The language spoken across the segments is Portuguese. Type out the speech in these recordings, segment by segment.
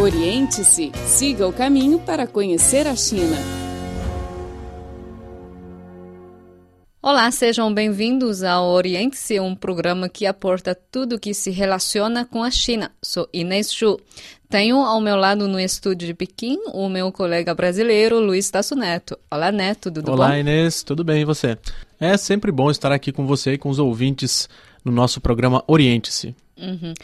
Oriente-se, siga o caminho para conhecer a China. Olá, sejam bem-vindos ao Oriente-se, um programa que aporta tudo que se relaciona com a China. Sou Inês Chu. Tenho ao meu lado no estúdio de Pequim o meu colega brasileiro, Luiz Tasso Neto. Olá, Neto, tudo Olá, bom? Olá, Inês, tudo bem e você? É sempre bom estar aqui com você e com os ouvintes no nosso programa Oriente-se. Uhum.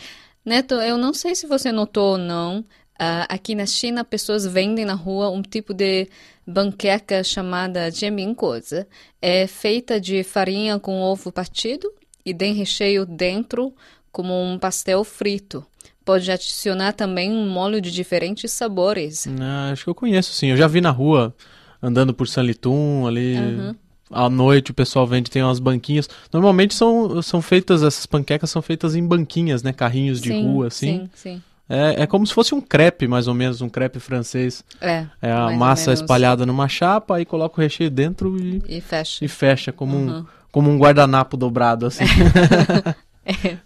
Neto, eu não sei se você notou ou não, Uh, aqui na China, pessoas vendem na rua um tipo de banqueca chamada jiminguozi. É feita de farinha com ovo partido e tem recheio dentro como um pastel frito. Pode adicionar também um molho de diferentes sabores. Ah, acho que eu conheço, sim. Eu já vi na rua, andando por Sanlitum, ali... Uhum. À noite o pessoal vende, tem umas banquinhas. Normalmente são, são feitas, essas panquecas são feitas em banquinhas, né? Carrinhos de sim, rua, assim. Sim, sim. É, é como se fosse um crepe, mais ou menos, um crepe francês. É. É a massa espalhada numa chapa, aí coloca o recheio dentro e. E fecha. E fecha, como, uhum. um, como um guardanapo dobrado, assim. é.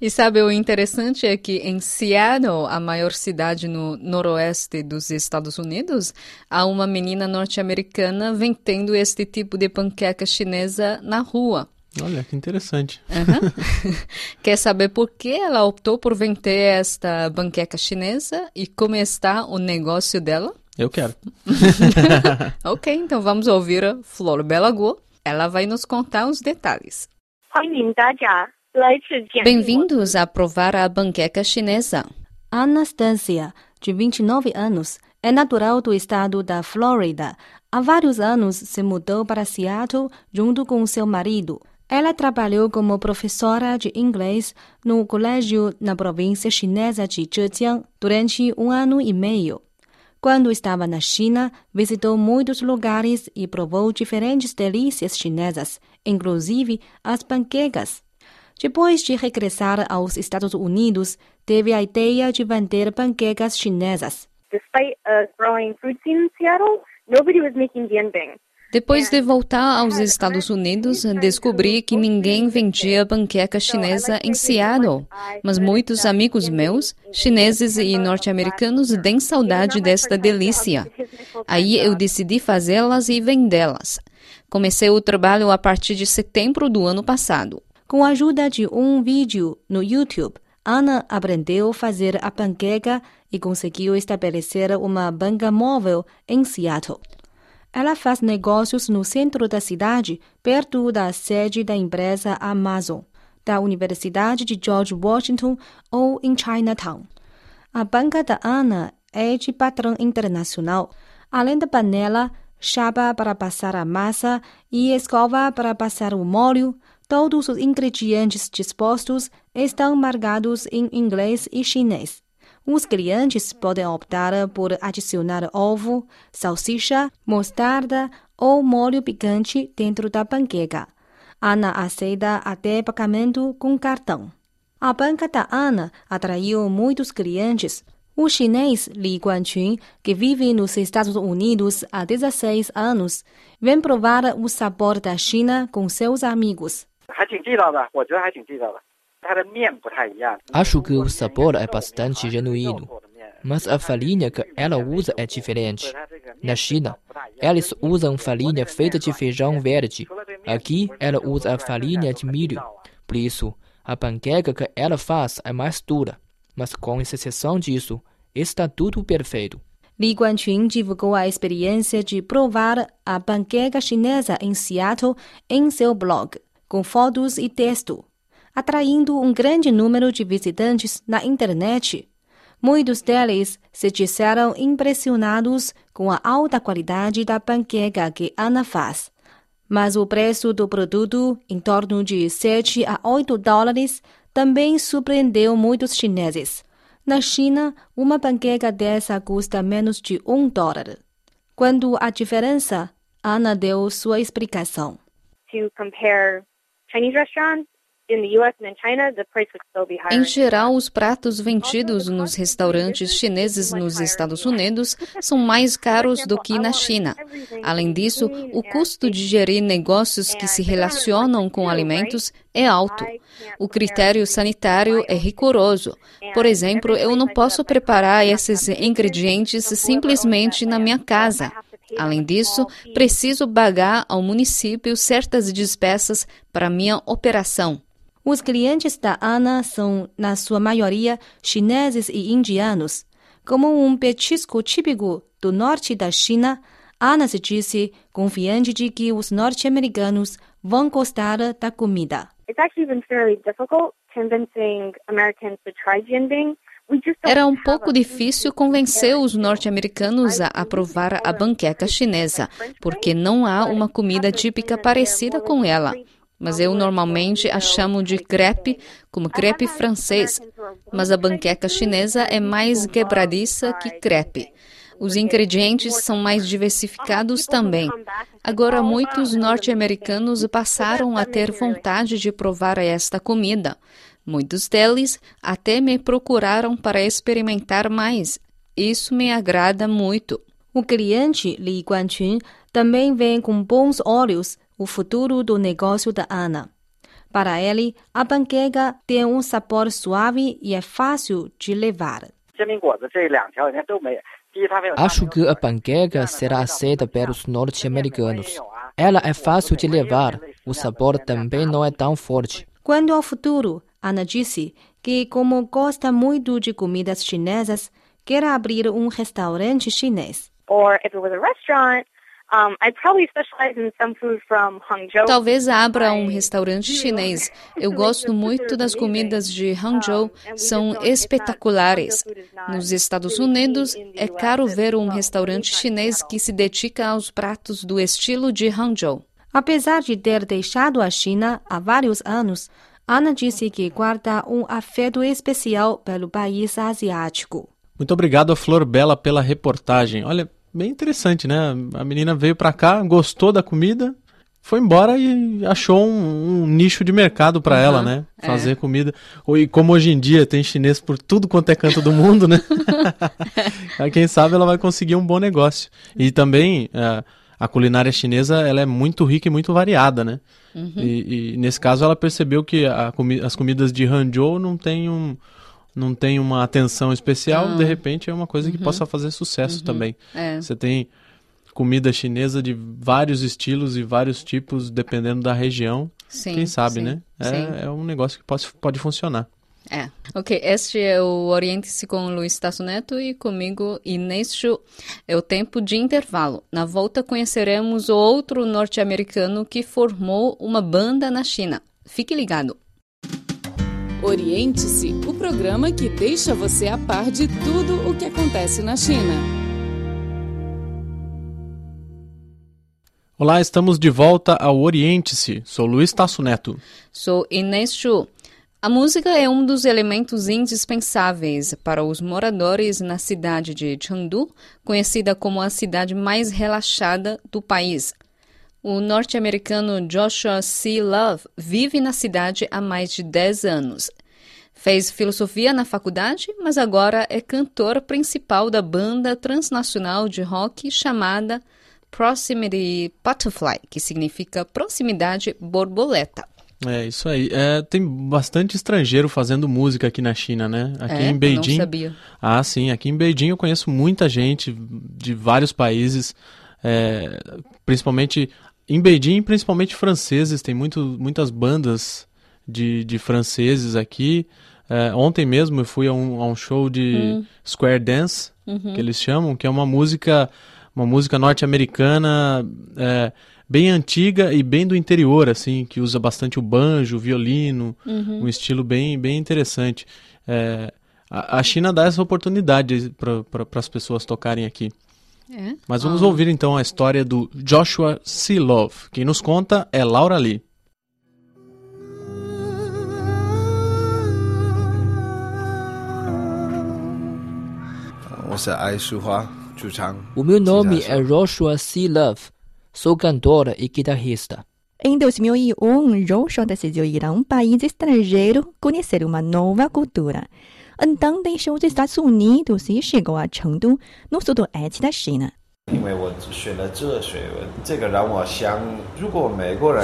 E sabe, o interessante é que em Seattle, a maior cidade no noroeste dos Estados Unidos, há uma menina norte-americana vendendo este tipo de panqueca chinesa na rua. Olha, que interessante. Uhum. Quer saber por que ela optou por vender esta banqueca chinesa e como está o negócio dela? Eu quero. ok, então vamos ouvir a Flor Belago. Ela vai nos contar os detalhes. Bem-vindos a provar a banqueca chinesa. Anastasia, de 29 anos, é natural do estado da Flórida. Há vários anos se mudou para Seattle junto com seu marido. Ela trabalhou como professora de inglês no colégio na província chinesa de Zhejiang durante um ano e meio. Quando estava na China, visitou muitos lugares e provou diferentes delícias chinesas, inclusive as panquecas. Depois de regressar aos Estados Unidos, teve a ideia de vender panquecas chinesas. Despite a growing food scene in Seattle, nobody was making dianbing. Depois de voltar aos Estados Unidos, descobri que ninguém vendia panqueca chinesa em Seattle, mas muitos amigos meus, chineses e norte-americanos, têm saudade desta delícia. Aí eu decidi fazê-las e vendê-las. Comecei o trabalho a partir de setembro do ano passado. Com a ajuda de um vídeo no YouTube, Ana aprendeu a fazer a panqueca e conseguiu estabelecer uma banca móvel em Seattle. Ela faz negócios no centro da cidade, perto da sede da empresa Amazon, da Universidade de George Washington ou em Chinatown. A banca da Ana é de padrão internacional. Além da panela, chapa para passar a massa e escova para passar o molho, todos os ingredientes dispostos estão marcados em inglês e chinês. Os clientes podem optar por adicionar ovo, salsicha, mostarda ou molho picante dentro da panqueca. Ana aceita até pagamento com cartão. A banca da Ana atraiu muitos clientes. O chinês Li Guanqun, que vive nos Estados Unidos há 16 anos, vem provar o sabor da China com seus amigos. Acho que o sabor é bastante genuíno, mas a farinha que ela usa é diferente. Na China, eles usam farinha feita de feijão verde. Aqui, ela usa a farinha de milho. Por isso, a panqueca que ela faz é mais dura. Mas com exceção disso, está tudo perfeito. Li Guanqun divulgou a experiência de provar a panqueca chinesa em Seattle em seu blog, com fotos e texto atraindo um grande número de visitantes na internet. Muitos deles se disseram impressionados com a alta qualidade da panqueca que Ana faz. Mas o preço do produto, em torno de 7 a 8 dólares, também surpreendeu muitos chineses. Na China, uma panqueca dessa custa menos de um dólar. Quando a diferença, Ana deu sua explicação. To compare Chinese restaurants Em geral, os pratos vendidos nos restaurantes chineses nos Estados Unidos são mais caros do que na China. Além disso, o custo de gerir negócios que se relacionam com alimentos é alto. O critério sanitário é rigoroso. Por exemplo, eu não posso preparar esses ingredientes simplesmente na minha casa. Além disso, preciso pagar ao município certas despesas para minha operação. Os clientes da Ana são, na sua maioria, chineses e indianos. Como um petisco típico do norte da China, Ana se disse confiante de que os norte-americanos vão gostar da comida. It's actually been fairly difficult convincing Americans to try jianbing. Era um pouco difícil convencer os norte-americanos a aprovar a banqueca chinesa, porque não há uma comida típica parecida com ela mas eu normalmente a chamo de crepe, como crepe francês, mas a banqueca chinesa é mais quebradiça que crepe. Os ingredientes são mais diversificados também. Agora, muitos norte-americanos passaram a ter vontade de provar esta comida. Muitos deles até me procuraram para experimentar mais. Isso me agrada muito. O cliente Li Guanqun também vem com bons olhos o futuro do negócio da Ana. Para ele, a panqueca tem um sabor suave e é fácil de levar. Acho que a panqueca será aceita pelos norte-americanos. Ela é fácil de levar, o sabor também não é tão forte. Quanto ao futuro, Ana disse que, como gosta muito de comidas chinesas, quer abrir um restaurante chinês. Or if it was a restaurant, Talvez abra um restaurante chinês. Eu gosto muito das comidas de Hangzhou, são espetaculares. Nos Estados Unidos, é caro ver um restaurante chinês que se dedica aos pratos do estilo de Hangzhou. Apesar de ter deixado a China há vários anos, Ana disse que guarda um afeto especial pelo país asiático. Muito obrigado, Flor Bela, pela reportagem. Olha, bem interessante, né? A menina veio para cá, gostou da comida, foi embora e achou um, um nicho de mercado para uhum, ela, né? É. Fazer é. comida. E como hoje em dia tem chinês por tudo quanto é canto do mundo, né? Quem sabe ela vai conseguir um bom negócio. E também a, é, a culinária chinesa ela é muito rica e muito variada, né? Uhum. E, e, nesse caso ela percebeu que a, as comidas de Hangzhou não tem um não tem uma atenção especial, ah. de repente é uma coisa que uhum. possa fazer sucesso uhum. também. É. Você tem comida chinesa de vários estilos e vários tipos, dependendo da região. Sim, Quem sabe, sim, né? É, é, um negócio que pode, pode funcionar. É. Ok, este é o Oriente-se com o Luiz Tasso Neto e comigo Inês Chu. É o tempo de intervalo. Na volta conheceremos outro norte-americano que formou uma banda na China. Fique ligado. Oriente-se, o programa que deixa você a par de tudo o que acontece na China. Olá, estamos de volta ao Oriente-se. Sou Luiz Tasso Neto. Sou Inês Chu. A música é um dos elementos indispensáveis para os moradores na cidade de Chengdu, conhecida como a cidade mais relaxada do país. O norte-americano Joshua C. Love vive na cidade há mais de 10 anos. Fez filosofia na faculdade, mas agora é cantor principal da banda transnacional de rock chamada Proximity Butterfly, que significa proximidade borboleta. É, isso aí. É, tem bastante estrangeiro fazendo música aqui na China, né? Aqui é, em Beijing. Eu não sabia. Ah, sim. Aqui em Beijing eu conheço muita gente de vários países, é, principalmente em Beijing, principalmente franceses, tem muito, muitas bandas de, de franceses aqui. É, ontem mesmo eu fui a um, a um show de hum. Square Dance, uhum. que eles chamam, que é uma música, uma música norte-americana é, bem antiga e bem do interior, assim, que usa bastante o banjo, o violino, uhum. um estilo bem, bem interessante. É, a, a China dá essa oportunidade para as pessoas tocarem aqui. É? Mas vamos ah. ouvir então a história do Joshua C. Love. Quem nos conta é Laura Lee. O meu nome é Joshua C. Love. Sou cantor e guitarrista. Em 2001, Roshan decidiu ir a um país estrangeiro conhecer uma nova cultura. Então deixou os Estados Unidos e chegou a Chengdu, no sudoeste da China.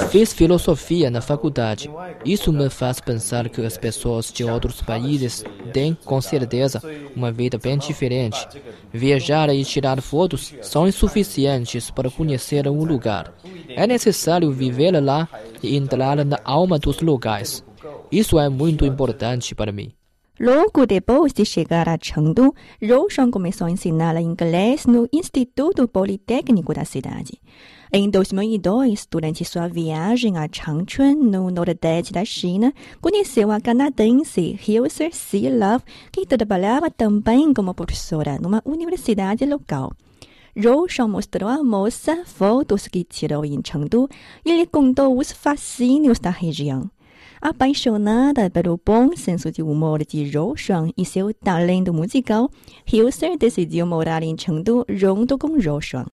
Fiz filosofia na faculdade. Isso me faz pensar que as pessoas de outros países têm, com certeza, uma vida bem diferente. Viajar e tirar fotos são insuficientes para conhecer um lugar. É necessário viver lá e entrar na alma dos lugares. Isso é muito importante para mim. Logo depois de chegar a Chengdu, Roshan começou a ensinar inglês no Instituto Politécnico da cidade. Em 2002, durante sua viagem a Changchun, no nordeste da China, conheceu a canadense Hilser C. Love, que trabalhava também como professora numa universidade local. Roshan mostrou à moça fotos que tirou em Chengdu e lhe contou os fascínios da região. Apaixonada pelo bom senso de humor de Zhou Shuang e seu talento musical, Hilser decidiu morar em Chengdu junto com Zhou Shuang.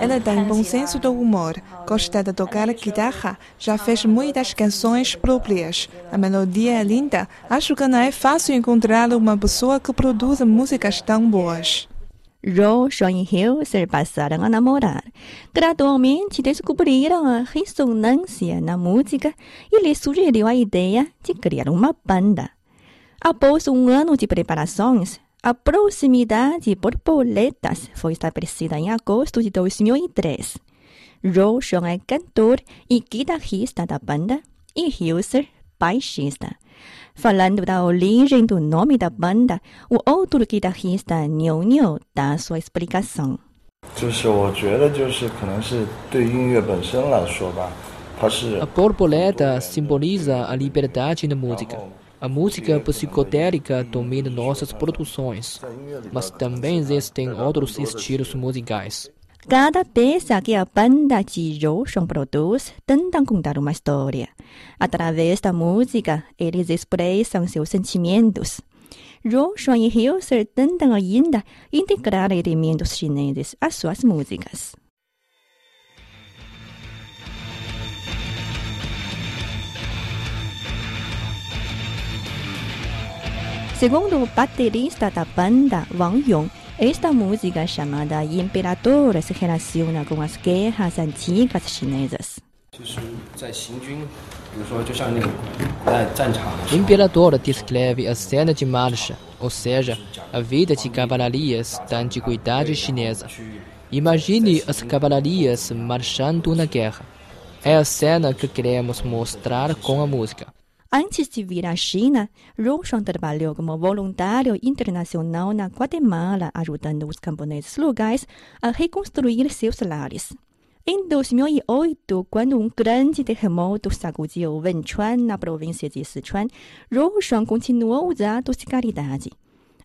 Ela tem bom senso do humor, gosta de tocar guitarra, já fez muitas canções próprias. A melodia é linda. Acho que não é fácil encontrar uma pessoa que produza músicas tão boas. Roshan e Hilser passaram a namorar. Gradualmente descobriram a ressonância na música e lhe sugeriu a ideia de criar uma banda. Após um ano de preparações, a proximidade borboletas foi estabelecida em agosto de 2003. Roshan é cantor e guitarrista da banda e Hilser baixista. Falando da origem do nome da banda, o outro guitarrista Niu Niu dá sua explicação. A borboleta simboliza a liberdade na música. A música psicodélica domina nossas produções, mas também existem outros estilos musicais. Cada peça que a banda de Roshan produz tenta contar uma história. Através da música, eles expressam seus sentimentos. Roshan e Hilser tentam ainda integrar elementos chineses às suas músicas. Segundo o baterista da banda, Wang Yong, esta música chamada Imperador se relaciona com as guerras antigas chinesas. Imperador descreve a cena de marcha, ou seja, a vida de cavalarias da antiguidade chinesa. Imagine as cavalarias marchando na guerra. É a cena que queremos mostrar com a música. Antes de vir à China, Roshan trabalhou como voluntário internacional na Guatemala, ajudando os camponeses locais a reconstruir seus lares. Em 2008, quando um grande terremoto sacudiu Wenchuan, na província de Sichuan, Roshan continuou os atos de caridade.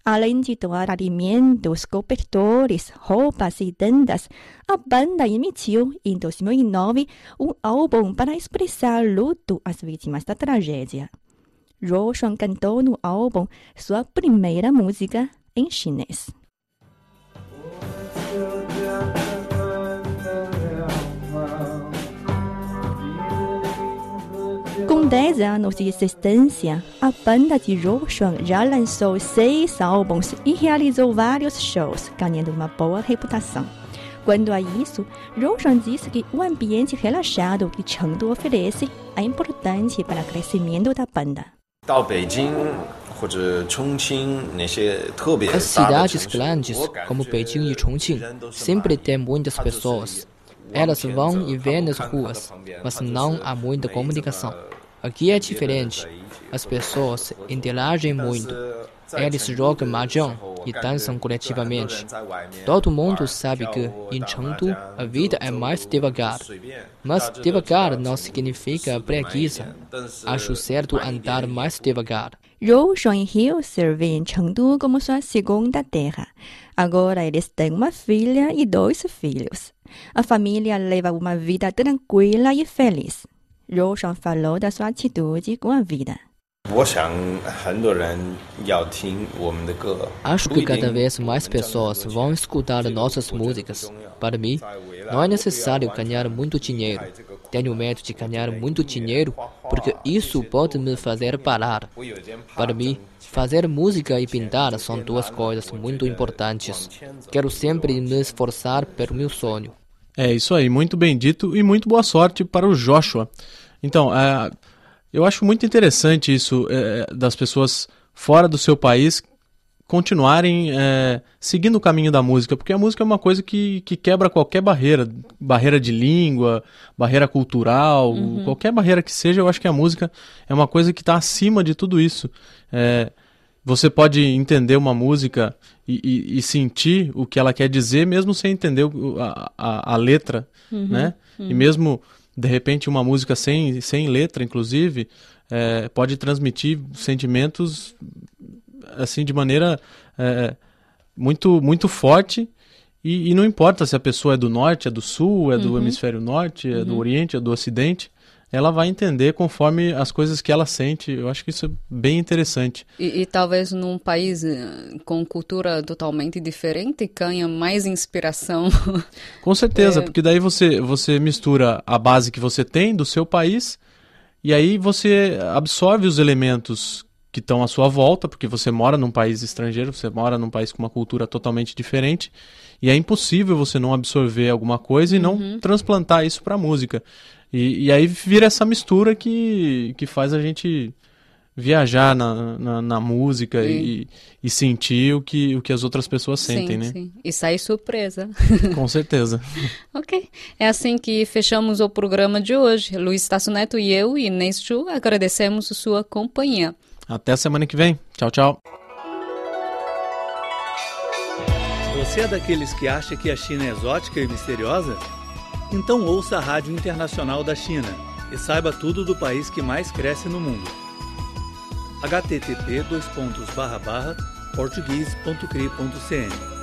Além de doar alimentos, cobertores, roupas e tendas, a banda emitiu, em 2009, um álbum para expressar luto às vítimas da tragédia. Roshan cantou no álbum sua primeira música em chinês. 10 anos de existência, a banda de Roshan já lançou seis álbuns e realizou vários shows, ganhando uma boa reputação. Quanto a isso, Roshan disse que o ambiente relaxado que Chengdu oferece é importante para o crescimento da banda. As cidades grandes, como Beijing e Chongqing, sempre têm muitas pessoas. Elas vão e vêm nas ruas, mas não há muita comunicação. Aqui é diferente. As pessoas interagem muito. Eles jogam mahjong e dançam coletivamente. Todo mundo sabe que, em Chengdu, a vida é mais devagar. Mas devagar não significa preguiça. Acho certo andar mais devagar. Zhou Shuang e Hilser veem Chengdu como sua segunda terra. Agora eles têm uma filha e dois filhos. A família leva uma vida tranquila e feliz. Roshan falou da sua atitude com a vida. Acho que cada vez mais pessoas vão escutar nossas músicas. Para mim, não é necessário ganhar muito dinheiro. Tenho medo de ganhar muito dinheiro porque isso pode me fazer parar. Para mim, fazer música e pintar são duas coisas muito importantes. Quero sempre me esforçar pelo meu sonho. É isso aí, muito bem dito e muito boa sorte para o Joshua. Então, é, eu acho muito interessante isso é, das pessoas fora do seu país continuarem é, seguindo o caminho da música, porque a música é uma coisa que, que quebra qualquer barreira, barreira de língua, barreira cultural, uhum. qualquer barreira que seja, eu acho que a música é uma coisa que está acima de tudo isso. Você pode entender uma música e, e, e, sentir o que ela quer dizer, mesmo sem entender a, a, a letra, uhum. né? Uhum. E mesmo de repente uma música sem, sem letra, inclusive, é, pode transmitir sentimentos assim de maneira é, muito muito forte e, e, não importa se a pessoa é do norte, é do sul, é do uhum. hemisfério norte, é uhum. do oriente, é do ocidente, ela vai entender conforme as coisas que ela sente. Eu acho que isso é bem interessante. E, e talvez num país eh, com cultura totalmente diferente ganha mais inspiração. Com certeza, é... porque daí você, você mistura a base que você tem do seu país e aí você absorve os elementos que estão à sua volta, porque você mora num país estrangeiro, você mora num país com uma cultura totalmente diferente, e é impossível você não absorver alguma coisa e não uhum. transplantar isso para a música. E, e, aí vira essa mistura que, que faz a gente viajar na, na, na música e, e, sentir o que, o que as outras pessoas sentem, sim, né? Sim. E sair surpresa. Com certeza. ok. É assim que fechamos o programa de hoje. Luiz Tasso Neto e eu, Inês Chu, agradecemos sua companhia. Até a semana que vem. Tchau, tchau. Você é daqueles que acha que a China é exótica e misteriosa? Então ouça a Rádio Internacional da China e saiba tudo do país que mais cresce no mundo. http português.cri.cn